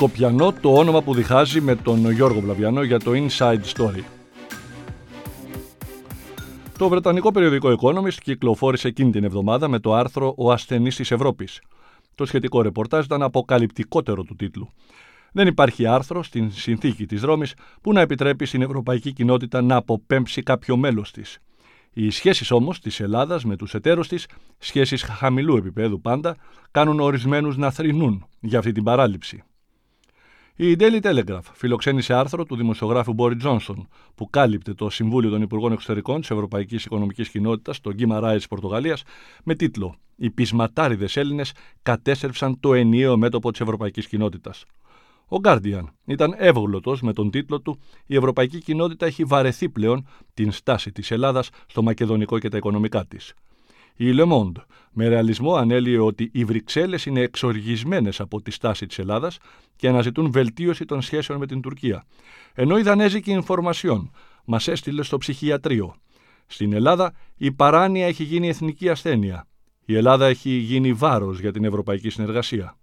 Σκοπιανό το όνομα που διχάζει με τον Γιώργο Βλαβιανό για το Inside Story. Το βρετανικό περιοδικό Economist κυκλοφόρησε εκείνη την εβδομάδα με το άρθρο «Ο ασθενής της Ευρώπης». Το σχετικό ρεπορτάζ ήταν αποκαλυπτικότερο του τίτλου. Δεν υπάρχει άρθρο στην συνθήκη της Ρώμης που να επιτρέπει στην ευρωπαϊκή κοινότητα να αποπέμψει κάποιο μέλος της. Οι σχέσεις όμως της Ελλάδας με τους εταίρους της, σχέσεις χαμηλού επίπεδου πάντα, κάνουν ορισμένους να θρυνούν για αυτή την παράληψη. Η Daily Telegraph φιλοξένησε άρθρο του δημοσιογράφου Μπόρι Τζόνσον, που κάλυπτε το Συμβούλιο των Υπουργών Εξωτερικών της Ευρωπαϊκής Οικονομικής Κοινότητας, τον Γκίμα Ράι της Πορτογαλίας, με τίτλο Οι πεισματάριδες Έλληνες κατέστρεψαν το ενιαίο μέτωπο της Ευρωπαϊκής Κοινότητας. Ο Guardian ήταν εύγλωτος με τον τίτλο του Η Ευρωπαϊκή Κοινότητα έχει βαρεθεί πλέον την στάση της Ελλάδας στο μακεδονικό και τα οικονομικά της. Η Le Monde με ρεαλισμό ανέλυε ότι οι Βρυξέλλες είναι εξοργισμένες από τη στάση της Ελλάδας και αναζητούν βελτίωση των σχέσεων με την Τουρκία. Ενώ η Δανέζικη Ινφορμασιόν μας έστειλε στο ψυχιατρίο. Στην Ελλάδα η παράνοια έχει γίνει εθνική ασθένεια. Η Ελλάδα έχει γίνει βάρος για την ευρωπαϊκή συνεργασία.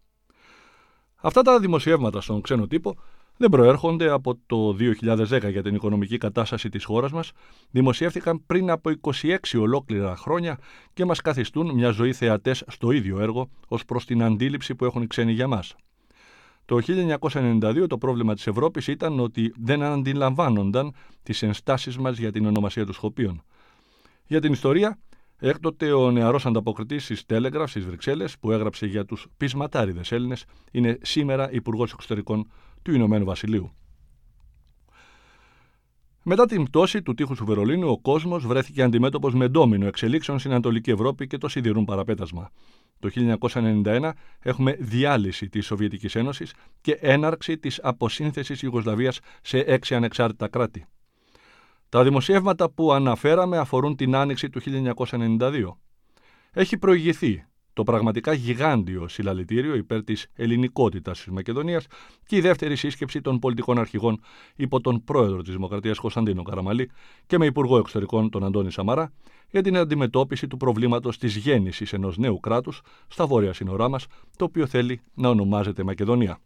Αυτά τα δημοσιεύματα στον ξένο τύπο δεν προέρχονται από το 2010 για την οικονομική κατάσταση της χώρας μας, δημοσιεύθηκαν πριν από 26 ολόκληρα χρόνια και μας καθιστούν μια ζωή θεατές στο ίδιο έργο ως προς την αντίληψη που έχουν οι ξένοι για μας. Το 1992 το πρόβλημα της Ευρώπης ήταν ότι δεν αντιλαμβάνονταν τις ενστάσεις μας για την ονομασία των Σκοπίων. Για την ιστορία, Έκτοτε ο νεαρός ανταποκριτής της Telegraph στις Βρυξέλλες που έγραψε για τους πεισματάριδες Έλληνες είναι σήμερα Υπουργός Εξωτερικών του Ηνωμένου Βασιλείου. Μετά την πτώση του τείχους του Βερολίνου, ο κόσμος βρέθηκε αντιμέτωπος με ντόμινο εξελίξεων στην Ανατολική Ευρώπη και το σιδηρούν παραπέτασμα. Το 1991 έχουμε διάλυση της Σοβιετικής Ένωσης και έναρξη της αποσύνθεσης Ιουγκοσλαβίας σε έξι ανεξάρτητα κράτη. Τα δημοσιεύματα που αναφέραμε αφορούν την άνοιξη του 1992. Έχει προηγηθεί το πραγματικά γιγάντιο συλλαλητήριο υπέρ της ελληνικότητας της Μακεδονίας και η δεύτερη σύσκεψη των πολιτικών αρχηγών υπό τον πρόεδρο της Δημοκρατίας Κωνσταντίνο Καραμαλή και με υπουργό εξωτερικών τον Αντώνη Σαμαρά για την αντιμετώπιση του προβλήματος της γέννησης ενός νέου κράτους στα βόρεια σύνορά μας, το οποίο θέλει να ονομάζεται Μακεδονία.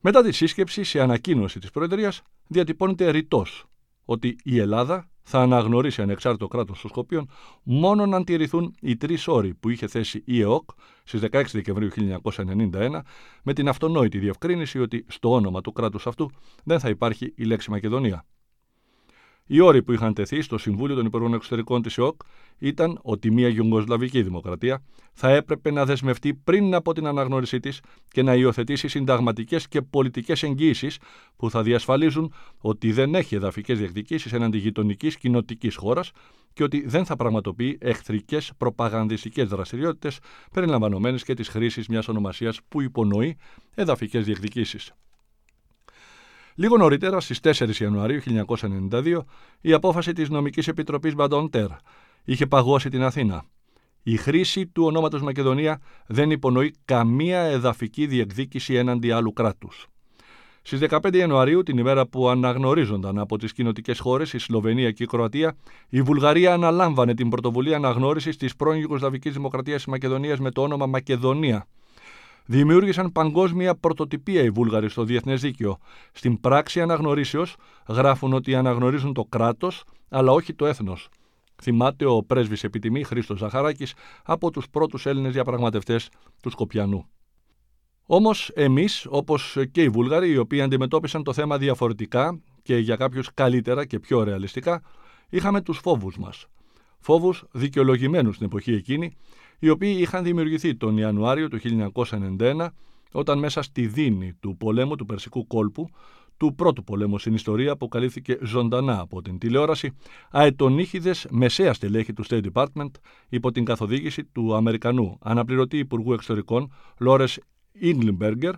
Μετά τη σύσκεψη, σε ανακοίνωση της Προεδρίας, διατυπώνεται ρητός ότι η Ελλάδα θα αναγνωρίσει ανεξάρτητο κράτος των Σκοπίων μόνο αν τηρηθούν οι τρεις όροι που είχε θέσει η ΕΟΚ στις 16 Δεκεμβρίου 1991 με την αυτονόητη διευκρίνηση ότι στο όνομα του κράτους αυτού δεν θα υπάρχει η λέξη Μακεδονία. Οι όροι που είχαν τεθεί στο Συμβούλιο των Υπουργών Εξωτερικών της ΕΟΚ ήταν ότι μια Ιουγκοσλαβική δημοκρατία θα έπρεπε να δεσμευτεί πριν από την αναγνώρισή της και να υιοθετήσει συνταγματικές και πολιτικές εγγύησεις που θα διασφαλίζουν ότι δεν έχει εδαφικές διεκδικήσεις έναντι γειτονικής κοινοτικής χώρας και ότι δεν θα πραγματοποιεί εχθρικές προπαγανδιστικές δραστηριότητες περιλαμβανομένες και της χρήσης μιας ονομασίας που υπονοεί εδαφικές διεκδικήσεις. Λίγο νωρίτερα, στις 4 Ιανουαρίου 1992, η απόφαση της Νομικής Επιτροπής Μπαντοντέρ είχε παγώσει την Αθήνα. Η χρήση του ονόματος Μακεδονία δεν υπονοεί καμία εδαφική διεκδίκηση έναντι άλλου κράτους. Στις 15 Ιανουαρίου, την ημέρα που αναγνωρίζονταν από τις κοινοτικές χώρες η Σλοβενία και η Κροατία, η Βουλγαρία αναλάμβανε την πρωτοβουλία αναγνώρισης της πρώην Ιουγκοσλαβικής Δημοκρατίας της Μακεδονίας με το όνομα Μακεδονία δημιούργησαν παγκόσμια πρωτοτυπία οι Βούλγαροι στο διεθνές δίκαιο. Στην πράξη αναγνωρίσεως γράφουν ότι αναγνωρίζουν το κράτος, αλλά όχι το έθνος. Θυμάται ο πρέσβης επιτιμή Χρήστος Ζαχαράκης από τους πρώτους Έλληνες διαπραγματευτές του Σκοπιανού. Όμως, εμείς, όπως και οι Βούλγαροι, οι οποίοι αντιμετώπισαν το θέμα διαφορετικά και για κάποιους καλύτερα και πιο ρεαλιστικά, είχαμε τους φόβους μας. Φόβους δικαιολογημένους στην εποχή εκείνη, οι οποίοι είχαν δημιουργηθεί τον Ιανουάριο του 1991 όταν μέσα στη δίνη του πολέμου του Περσικού κόλπου του πρώτου πολέμου στην ιστορία που καλύφθηκε ζωντανά από την τηλεόραση, αετονίχιδες μεσαία στελέχη του State Department υπό την καθοδήγηση του Αμερικανού αναπληρωτή Υπουργού Εξωτερικών Λόρες Ίγκλιμπεργκερ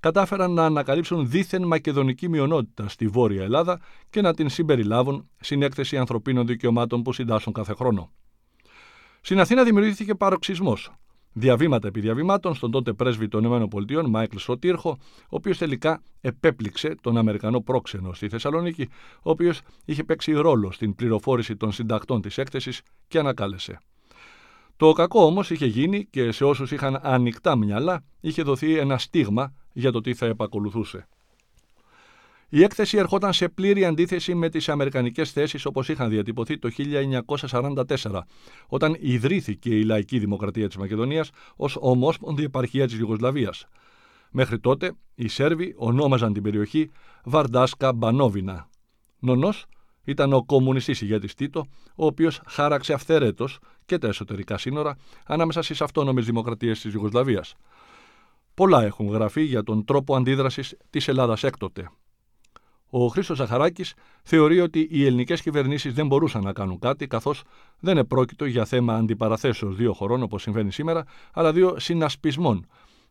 κατάφεραν να ανακαλύψουν δίθεν μακεδονική μειονότητα στη Βόρεια Ελλάδα και να την συμπεριλάβουν στην έκθεση ανθρωπίνων δικαιωμάτων που συντάσσουν κάθε χρόνο. Στην Αθήνα δημιουργήθηκε παροξισμός. Διαβήματα επί διαβημάτων στον τότε πρέσβη των ΗΠΑ, Μάικλ Σωτήρχο, ο οποίος τελικά επέπληξε τον Αμερικανό πρόξενο στη Θεσσαλονίκη, ο οποίος είχε παίξει ρόλο στην πληροφόρηση των συντακτών της έκθεσης και ανακάλεσε. Το κακό όμως είχε γίνει και σε όσους είχαν ανοιχτά μυαλά είχε δοθεί ένα στίγμα για το τι θα επακολουθούσε. Η έκθεση ερχόταν σε πλήρη αντίθεση με τις αμερικανικές θέσεις όπως είχαν διατυπωθεί το 1944, όταν ιδρύθηκε η λαϊκή δημοκρατία της Μακεδονίας ως ομόσπονδη επαρχία της Ιουγκοσλαβίας. Μέχρι τότε οι Σέρβοι ονόμαζαν την περιοχή Βαρντάσκα Μπανόβινα. Νονός ήταν ο κομμουνιστής ηγέτης Τίτο, ο οποίος χάραξε αυθαίρετος και τα εσωτερικά σύνορα ανάμεσα στις αυτόνομες δημοκρατίες της Ιουγκοσλαβίας. Πολλά έχουν γραφεί για τον τρόπο αντίδρασης της Ελλάδας έκτοτε. Ο Χρήστος Ζαχαράκης θεωρεί ότι οι ελληνικές κυβερνήσεις δεν μπορούσαν να κάνουν κάτι, καθώς δεν επρόκειτο για θέμα αντιπαραθέσεως δύο χωρών όπως συμβαίνει σήμερα, αλλά δύο συνασπισμών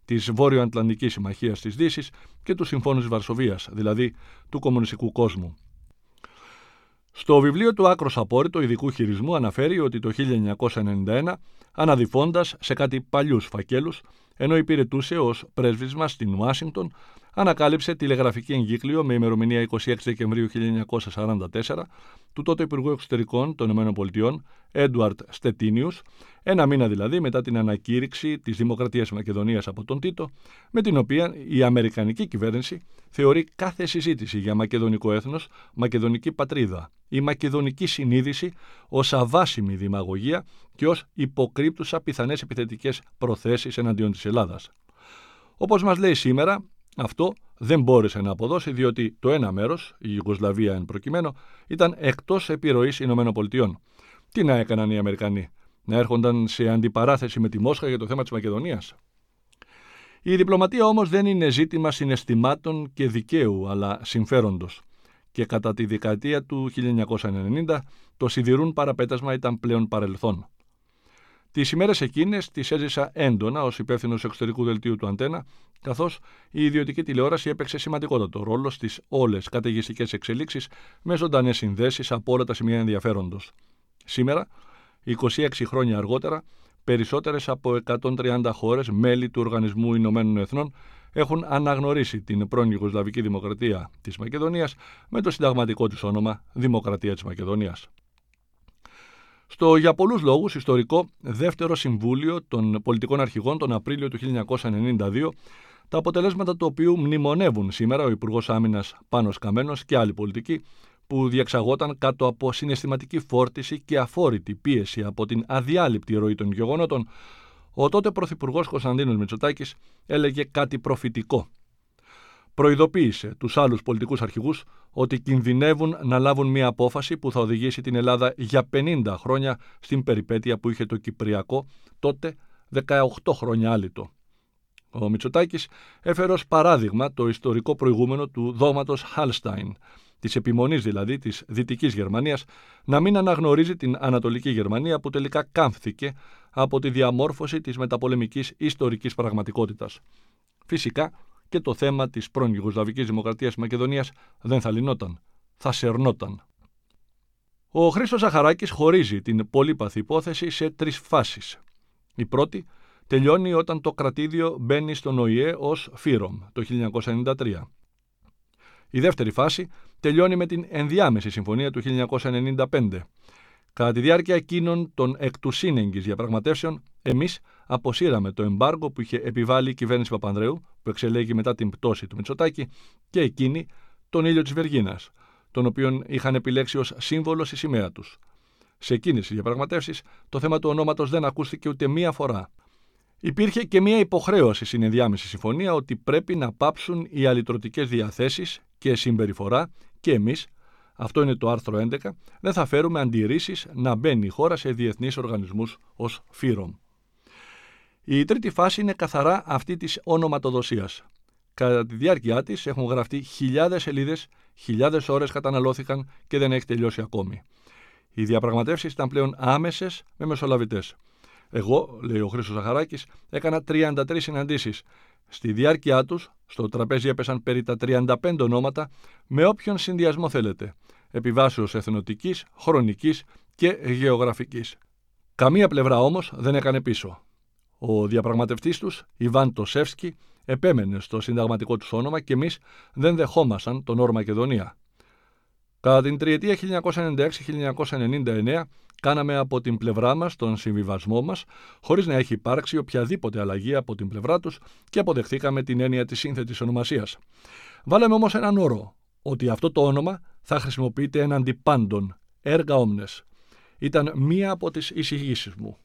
της Βόρειο-Ατλαντική Συμμαχίας της Δύσης και του Συμφώνου της Βαρσοβίας, δηλαδή του κομμουνιστικού κόσμου. Στο βιβλίο του Άκρος Απόρριτο ειδικού χειρισμού αναφέρει ότι το 1991, αναδυφώντας σε κάτι παλιούς φακέλους, ενώ υπηρετούσε ως πρέσβυσμα στην Ουάσιγκτον, ανακάλυψε τηλεγραφική εγκύκλιο με ημερομηνία 26 Δεκεμβρίου 1944 του τότε Υπουργού Εξωτερικών των ΗΠΑ, Έντουαρτ Στετίνιους, ένα μήνα δηλαδή μετά την ανακήρυξη της Δημοκρατίας Μακεδονίας από τον Τίτο, με την οποία η Αμερικανική κυβέρνηση θεωρεί κάθε συζήτηση για μακεδονικό έθνος, μακεδονική πατρίδα ή μακεδονική συνείδηση ως αβάσιμη δημαγωγία και ως υποκρύπτουσα πιθανές επιθετικές προθέσεις εναντίον της Ελλάδας. Όπως μας λέει σήμερα, αυτό δεν μπόρεσε να αποδώσει διότι το ένα μέρος, η Ιουγκοσλαβία εν προκειμένου, ήταν εκτός επιρροής ΗΠΑ. Τι να έκαναν οι Αμερικανοί, να έρχονταν σε αντιπαράθεση με τη Μόσχα για το θέμα της Μακεδονίας; Η διπλωματία όμως δεν είναι ζήτημα συναισθημάτων και δικαίου, αλλά συμφέροντος. Και κατά τη δεκαετία του 1990 το σιδηρούν παραπέτασμα ήταν πλέον παρελθόν. Τις ημέρες εκείνες τις έζησα έντονα ως υπεύθυνος εξωτερικού δελτίου του Αντένα, καθώς η ιδιωτική τηλεόραση έπαιξε σημαντικότατο ρόλο στις όλες καταιγιστικές εξελίξεις με ζωντανές συνδέσεις από όλα τα σημεία ενδιαφέροντος. Σήμερα, 26 χρόνια αργότερα, περισσότερες από 130 χώρες μέλη του Οργανισμού Ηνωμένων Εθνών έχουν αναγνωρίσει την πρώην Ιουγκοσλαβική Δημοκρατία της Μακεδονίας με το συνταγματικό της όνομα Δημοκρατία της Μακεδονίας. Στο για πολλούς λόγους ιστορικό Δεύτερο Συμβούλιο των Πολιτικών Αρχηγών τον Απρίλιο του 1992, τα αποτελέσματα του οποίου μνημονεύουν σήμερα ο Υπουργός Άμυνας Πάνος Καμένος και άλλοι πολιτικοί, που διεξαγόταν κάτω από συναισθηματική φόρτιση και αφόρητη πίεση από την αδιάλειπτη ροή των γεγονότων, ο τότε Πρωθυπουργός Κωνσταντίνος Μητσοτάκης έλεγε κάτι προφητικό προειδοποίησε τους άλλους πολιτικούς αρχηγούς ότι κινδυνεύουν να λάβουν μια απόφαση που θα οδηγήσει την Ελλάδα για 50 χρόνια στην περιπέτεια που είχε το Κυπριακό, τότε 18 χρόνια άλυτο. Ο Μητσοτάκης έφερε ως παράδειγμα το ιστορικό προηγούμενο του δώματο Χάλσταϊν, της επιμονής δηλαδή της Δυτικής Γερμανίας, να μην αναγνωρίζει την Ανατολική Γερμανία που τελικά κάμφθηκε από τη διαμόρφωση της μεταπολεμικής ιστορικής πραγματικότητας. Φυσικά, και το θέμα της πρώην Ιουγκοσλαβικής Δημοκρατίας Μακεδονίας δεν θα λυνόταν, θα σερνόταν. Ο Χρήστος Ζαχαράκη χωρίζει την πολύπαθη υπόθεση σε τρεις φάσεις. Η πρώτη τελειώνει όταν το κρατήδιο μπαίνει στον ΟΗΕ ως ΦΥΡΟΜ το 1993. Η δεύτερη φάση τελειώνει με την ενδιάμεση συμφωνία του 1995 Κατά τη διάρκεια εκείνων των εκ του σύνεγγυ διαπραγματεύσεων, εμείς αποσύραμε το εμπάργκο που είχε επιβάλει η κυβέρνηση Παπανδρέου, που εξελέγει μετά την πτώση του Μητσοτάκη, και εκείνη τον ήλιο της Βεργίνας, τον οποίον είχαν επιλέξει ως σύμβολο στη σημαία τους. Σε εκείνες τις διαπραγματεύσεις, το θέμα του ονόματος δεν ακούστηκε ούτε μία φορά. Υπήρχε και μία υποχρέωση στην ενδιάμεση συμφωνία ότι πρέπει να πάψουν οι αλυτρωτικές διαθέσεις και συμπεριφορά και εμείς αυτό είναι το άρθρο 11, δεν θα φέρουμε αντιρρήσεις να μπαίνει η χώρα σε διεθνείς οργανισμούς ως ΦΥΡΟΜ. Η τρίτη φάση είναι καθαρά αυτή της ονοματοδοσίας. Κατά τη διάρκεια της έχουν γραφτεί χιλιάδες σελίδες, χιλιάδες ώρες καταναλώθηκαν και δεν έχει τελειώσει ακόμη. Οι διαπραγματεύσεις ήταν πλέον άμεσες με μεσολαβητές. Εγώ, λέει ο Χρήστος Ζαχαράκης, έκανα 33 συναντήσεις. Στη διάρκεια τους, στο τραπέζι έπεσαν περί τα 35 ονόματα με όποιον συνδυασμό θέλετε επιβάσεως εθνοτικής, χρονικής και γεωγραφικής. Καμία πλευρά όμως δεν έκανε πίσω. Ο διαπραγματευτής τους, Ιβάν Τοσεύσκι, επέμενε στο συνταγματικό τους όνομα και εμείς δεν δεχόμασταν τον όρο Μακεδονία. Κατά την τριετία 1996-1999 κάναμε από την πλευρά μας τον συμβιβασμό μας, χωρίς να έχει υπάρξει οποιαδήποτε αλλαγή από την πλευρά τους και αποδεχθήκαμε την έννοια της σύνθετης ονομασίας. Βάλαμε όμως έναν όρο, ότι αυτό το όνομα θα χρησιμοποιείται έναντι πάντων, έργα όμνες. Ήταν μία από τις εισηγήσεις μου.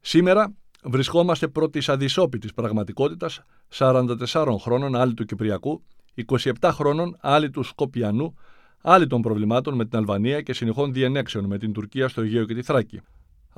Σήμερα βρισκόμαστε πρώτη αδυσόπιτης πραγματικότητας 44 χρόνων άλλοι του Κυπριακού, 27 χρόνων άλλοι του Σκοπιανού, άλλοι των προβλημάτων με την Αλβανία και συνεχών διενέξεων με την Τουρκία στο Αιγαίο και τη Θράκη.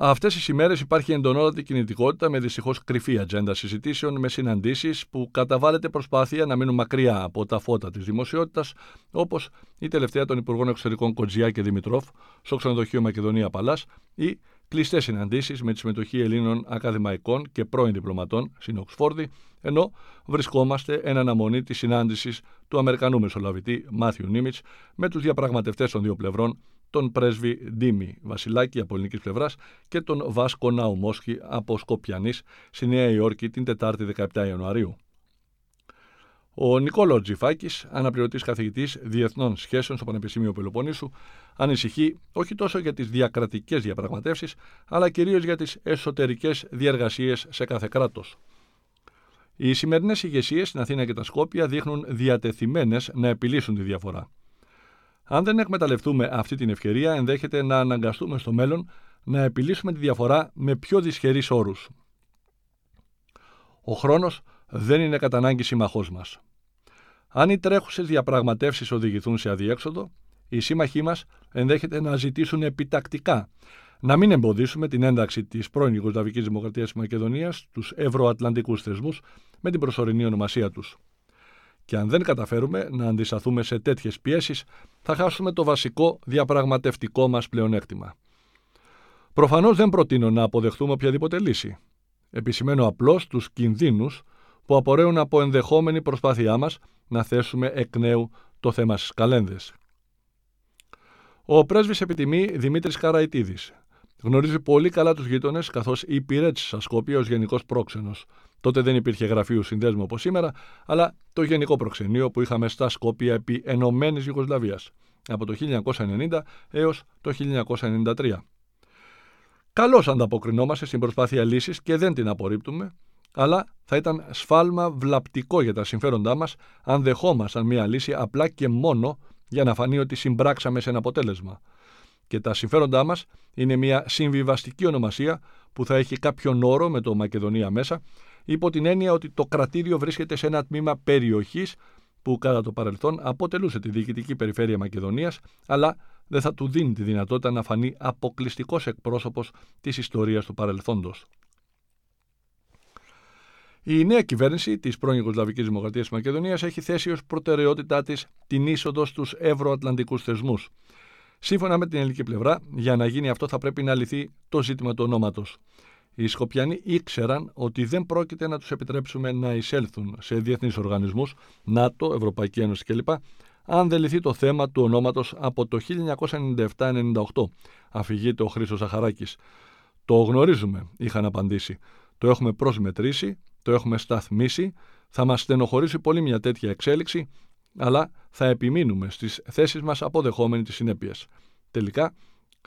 Αυτές τι ημέρε υπάρχει εντονότατη κινητικότητα με δυστυχώς κρυφή ατζέντα συζητήσεων, με συναντήσεις που καταβάλλεται προσπάθεια να μείνουν μακριά από τα φώτα της δημοσιότητας, όπως η τελευταία των Υπουργών Εξωτερικών Κοτζιά και Δημητρόφ στο ξενοδοχείο Μακεδονία Παλάς ή κλειστέ συναντήσεις με τη συμμετοχή Ελλήνων ακαδημαϊκών και πρώην διπλωματών στην Οξφόρδη, ενώ βρισκόμαστε εν αναμονή της συνάντησης του Αμερικανού Μεσολαβητή Μάθιου Νίμιτς με τους διαπραγματευτές των δύο πλευρών τον πρέσβη Ντίμη Βασιλάκη από ελληνικής πλευράς και τον Βάσκο Ναουμόσχη από Σκοπιανής στη Νέα Υόρκη την Τετάρτη 17 Ιανουαρίου. Ο Νικόλο Τζιφάκης, αναπληρωτής καθηγητής Διεθνών Σχέσεων στο Πανεπιστήμιο Πελοποννήσου, ανησυχεί όχι τόσο για τις διακρατικές διαπραγματεύσεις, αλλά κυρίως για τις εσωτερικές διαργασίε σε κάθε κράτος. Οι σημερινές ηγεσίες στην Αθήνα και τα Σκόπια δείχνουν διατεθειμένες να επιλύσουν τη διαφορά. Αν δεν εκμεταλλευτούμε αυτή την ευκαιρία, ενδέχεται να αναγκαστούμε στο μέλλον να επιλύσουμε τη διαφορά με πιο δυσχερείς όρους. Ο χρόνος δεν είναι κατά ανάγκη σύμμαχός μας. Αν οι τρέχουσες διαπραγματεύσεις οδηγηθούν σε αδιέξοδο, οι σύμμαχοί μας ενδέχεται να ζητήσουν επιτακτικά να μην εμποδίσουμε την ένταξη της πρώην Ιουγκοσλαβικής Δημοκρατίας της Μακεδονίας στους ευρωατλαντικούς θεσμούς με την προσωρινή ονομασία τους. Και αν δεν καταφέρουμε να αντισταθούμε σε τέτοιες πιέσεις, θα χάσουμε το βασικό διαπραγματευτικό μας πλεονέκτημα. Προφανώς δεν προτείνω να αποδεχτούμε οποιαδήποτε λύση. Επισημαίνω απλώς τους κινδύνους που απορρέουν από ενδεχόμενη προσπάθειά μας να θέσουμε εκ νέου το θέμα στις καλένδες. Ο πρέσβης επιτιμή Δημήτρης Καραϊτίδης γνωρίζει πολύ καλά τους γείτονες, καθώς υπηρέτησε στα Σκόπια ως γενικός πρόξενος Τότε δεν υπήρχε γραφείο συνδέσμου όπως σήμερα, αλλά το γενικό προξενείο που είχαμε στα Σκόπια επί Ενωμένης Ιουγκοσλαβία από το 1990 έως το 1993. Καλώς ανταποκρινόμαστε στην προσπάθεια λύσης και δεν την απορρίπτουμε, αλλά θα ήταν σφάλμα βλαπτικό για τα συμφέροντά μας αν δεχόμασταν μια λύση απλά και μόνο για να φανεί ότι συμπράξαμε σε ένα αποτέλεσμα. Και τα συμφέροντά μας είναι μια συμβιβαστική ονομασία που θα έχει κάποιον όρο με το Μακεδονία μέσα υπό την έννοια ότι το κρατήριο βρίσκεται σε ένα τμήμα περιοχής που κατά το παρελθόν αποτελούσε τη διοικητική περιφέρεια Μακεδονίας, αλλά δεν θα του δίνει τη δυνατότητα να φανεί αποκλειστικός εκπρόσωπος της ιστορίας του παρελθόντος. Η νέα κυβέρνηση της πρώην Ιουγκοσλαβικής Δημοκρατίας της Μακεδονίας έχει θέσει ως προτεραιότητά της την είσοδος στους ευρωατλαντικούς θεσμούς. Σύμφωνα με την ελληνική πλευρά, για να γίνει αυτό θα πρέπει να λυθεί το ζήτημα του ονόματος. Οι Σκοπιανοί ήξεραν ότι δεν πρόκειται να τους επιτρέψουμε να εισέλθουν σε διεθνείς οργανισμούς, ΝΑΤΟ, Ευρωπαϊκή Ένωση κλπ., αν δεν λυθεί το θέμα του ονόματος από το 1997-98, αφηγείται ο Χρήσος Ζαχαράκη. Το γνωρίζουμε, είχαν απαντήσει. Το έχουμε προσμετρήσει, το έχουμε σταθμίσει, θα μας στενοχωρήσει πολύ μια τέτοια εξέλιξη, αλλά θα επιμείνουμε στις θέσεις μας αποδεχόμενοι τις συνέπειες. Τελικά,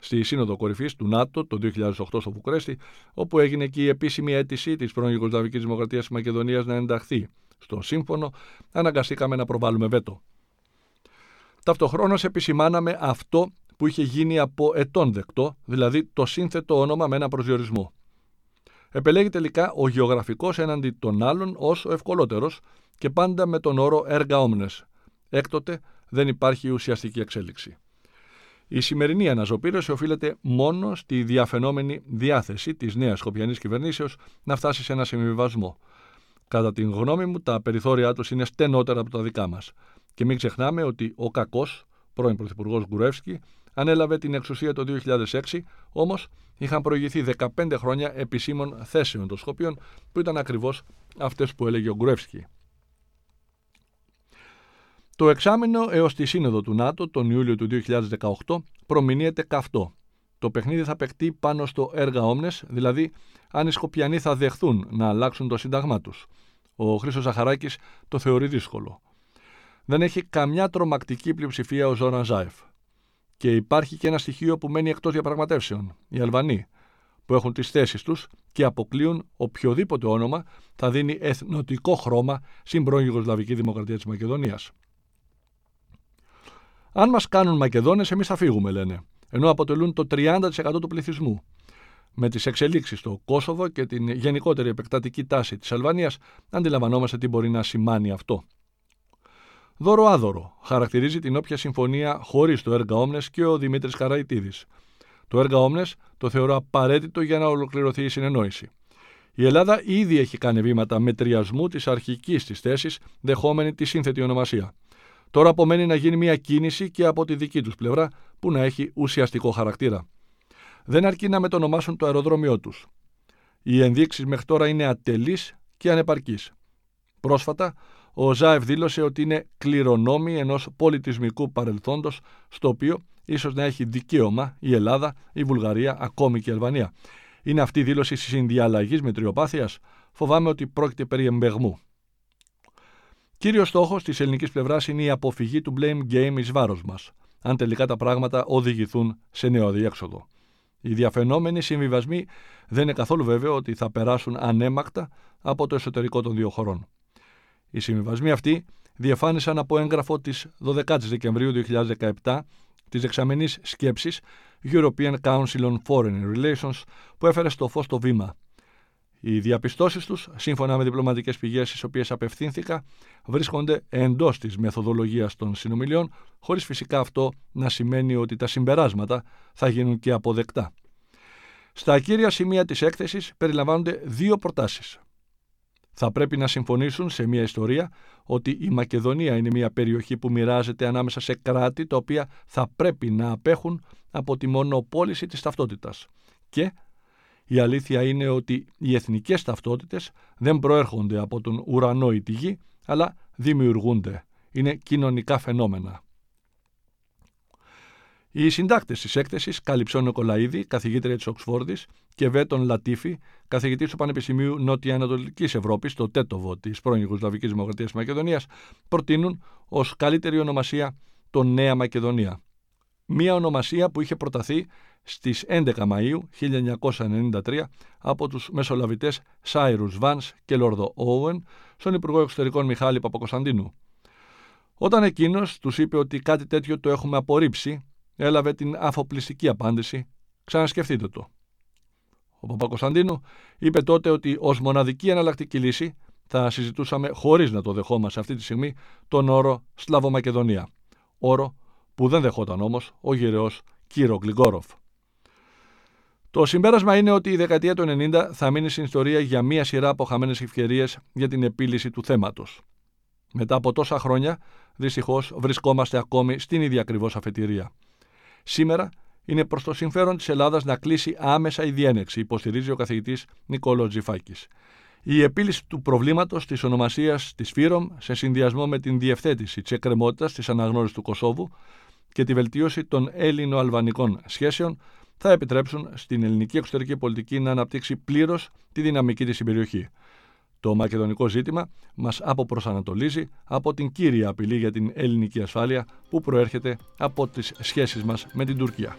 στη Σύνοδο Κορυφής του ΝΑΤΟ το 2008 στο Βουκρέστι, όπου έγινε και η επίσημη αίτηση της πρώην Ιουγκοσλαβικής Δημοκρατίας της Μακεδονίας να ενταχθεί στο σύμφωνο, αναγκαστήκαμε να προβάλλουμε βέτο. Ταυτοχρόνως επισημάναμε αυτό που είχε γίνει από ετών δεκτό, δηλαδή το σύνθετο όνομα με ένα προσδιορισμό. Επελέγει τελικά ο γεωγραφικός έναντι των άλλων ως ο ευκολότερος και πάντα με τον όρο έργα όμνες. Έκτοτε δεν υπάρχει ουσιαστική εξέλιξη. Η σημερινή αναζωπήρωση οφείλεται μόνο στη διαφαινόμενη διάθεση της νέας Σκοπιανής κυβερνήσεως να φτάσει σε ένα συμβιβασμό. Κατά την γνώμη μου, τα περιθώριά τους είναι στενότερα από τα δικά μας. Και μην ξεχνάμε ότι ο κακός, πρώην Πρωθυπουργός Γκουρεύσκη, ανέλαβε την εξουσία το 2006, όμως είχαν προηγηθεί 15 χρόνια επισήμων θέσεων των Σκοπίων, που ήταν ακριβώς αυτές που έλεγε ο Γκουρεύσκη. Το εξάμεινο έως τη Σύνοδο του ΝΑΤΟ τον Ιούλιο του 2018 προμηνύεται καυτό. Το παιχνίδι θα παιχτεί πάνω στο έργα όμνες, δηλαδή αν οι Σκοπιανοί θα δεχθούν να αλλάξουν το σύνταγμά τους. Ο Χρήσο Ζαχαράκης το θεωρεί δύσκολο. Δεν έχει καμιά τρομακτική πλειοψηφία ο Ζώνα Ζάεφ. Και υπάρχει και ένα στοιχείο που μένει εκτός διαπραγματεύσεων. Οι Αλβανοί, που έχουν τις θέσεις τους και αποκλείουν οποιοδήποτε όνομα θα δίνει εθνοτικό χρώμα στην πρώην Ιουγκοσλαβική Δημοκρατία της Μακεδονίας. Αν μας κάνουν Μακεδόνες, εμείς θα φύγουμε, λένε, ενώ αποτελούν το 30% του πληθυσμού. Με τις εξελίξεις στο Κόσοβο και την γενικότερη επεκτατική τάση της Αλβανίας, αντιλαμβανόμαστε τι μπορεί να σημάνει αυτό. Δώρο-άδωρο χαρακτηρίζει την όποια συμφωνία χωρίς το έργα Όμνες και ο Δημήτρης Καραϊτίδης. Το έργα Όμνες το θεωρώ απαραίτητο για να ολοκληρωθεί η συνεννόηση. Η Ελλάδα ήδη έχει κάνει βήματα μετριασμού της αρχικής της θέσης, δεχόμενη τη σύνθετη ονομασία. Τώρα απομένει να γίνει μια κίνηση και από τη δική τους πλευρά που να έχει ουσιαστικό χαρακτήρα. Δεν αρκεί να μετονομάσουν το αεροδρόμιό τους. Οι ενδείξεις μέχρι τώρα είναι ατελείς και ανεπαρκείς. Πρόσφατα, ο Ζάεφ δήλωσε ότι είναι κληρονόμη ενός πολιτισμικού παρελθόντος, στο οποίο ίσως να έχει δικαίωμα η Ελλάδα, η Βουλγαρία, ακόμη και η Αλβανία. Είναι αυτή η δήλωση συνδιαλλαγής με τριοπάθεια. Φοβάμαι ότι πρόκειται περί εμπεγμού. Κύριος στόχος της ελληνικής πλευράς είναι η αποφυγή του blame game εις βάρος μας, αν τελικά τα πράγματα οδηγηθούν σε νέο διέξοδο. Οι διαφαινόμενοι συμβιβασμοί δεν είναι καθόλου βέβαιο ότι θα περάσουν ανέμακτα από το εσωτερικό των δύο χωρών. Οι συμβιβασμοί αυτοί διαφάνησαν από έγγραφο της 12η Δεκεμβρίου 2017 της δεξαμενή σκέψης European Council on Foreign Relations που έφερε στο φως το βήμα. Οι διαπιστώσεις τους, σύμφωνα με διπλωματικές πηγές στις οποίες απευθύνθηκα, βρίσκονται εντός της μεθοδολογίας των συνομιλιών, χωρίς φυσικά αυτό να σημαίνει ότι τα συμπεράσματα θα γίνουν και αποδεκτά. Στα κύρια σημεία της έκθεσης περιλαμβάνονται δύο προτάσεις θα πρέπει να συμφωνήσουν σε μια ιστορία ότι η Μακεδονία είναι μια περιοχή που μοιράζεται ανάμεσα σε κράτη τα οποία θα πρέπει να απέχουν από τη μονοπόληση της ταυτότητας. Και η αλήθεια είναι ότι οι εθνικές ταυτότητες δεν προέρχονται από τον ουρανό ή τη γη, αλλά δημιουργούνται. Είναι κοινωνικά φαινόμενα. Οι συντάκτες της έκθεσης, Καλυψόν Νικολαίδη, καθηγήτρια της Οξφόρδης, και Βέτον Λατίφη, καθηγητής του Πανεπιστημίου Νότια-Ανατολική Ευρώπης, στο Τέτοβο της πρώην Ιουγκοσλαβικής Δημοκρατίας Μακεδονίας, προτείνουν ως καλύτερη ονομασία το Νέα Μακεδονία. Μία ονομασία που είχε προταθεί στις 11 Μαΐου 1993 από τους μεσολαβητές Σάιρους Βάνς και Λόρδο Όουεν στον Υπουργό Εξωτερικών Μιχάλη Παπακοσταντίνου. Όταν εκείνος τους είπε ότι κάτι τέτοιο το έχουμε απορρίψει έλαβε την αφοπλιστική απάντηση «Ξανασκεφτείτε το». Ο Παπακοσταντίνου είπε τότε ότι ως μοναδική εναλλακτική λύση θα συζητούσαμε χωρίς να το δεχόμαστε αυτή τη στιγμή τον όρο Σλαβομακεδονία. Όρο που δεν δεχόταν όμως ο γυραιό Κύρο Γκλιγκόροφ. Το συμπέρασμα είναι ότι η δεκαετία του 90 θα μείνει στην ιστορία για μία σειρά από χαμένες ευκαιρίες για την επίλυση του θέματος. Μετά από τόσα χρόνια, δυστυχώς βρισκόμαστε ακόμη στην ίδια ακριβώς αφετηρία. Σήμερα είναι προς το συμφέρον της Ελλάδας να κλείσει άμεσα η διένεξη, υποστηρίζει ο καθηγητής Νικόλος Τζιφάκης. Η επίλυση του προβλήματος της ονομασίας της ΦΥΡΟΜ σε συνδυασμό με την διευθέτηση της εκκρεμότητας της αναγνώρισης του Κωσόβου και τη βελτίωση των Έλληνο-Αλβανικών σχέσεων θα επιτρέψουν στην ελληνική εξωτερική πολιτική να αναπτύξει πλήρως τη δυναμική της περιοχή. Το μακεδονικό ζήτημα μας αποπροσανατολίζει από την κύρια απειλή για την ελληνική ασφάλεια που προέρχεται από τις σχέσεις μας με την Τουρκία.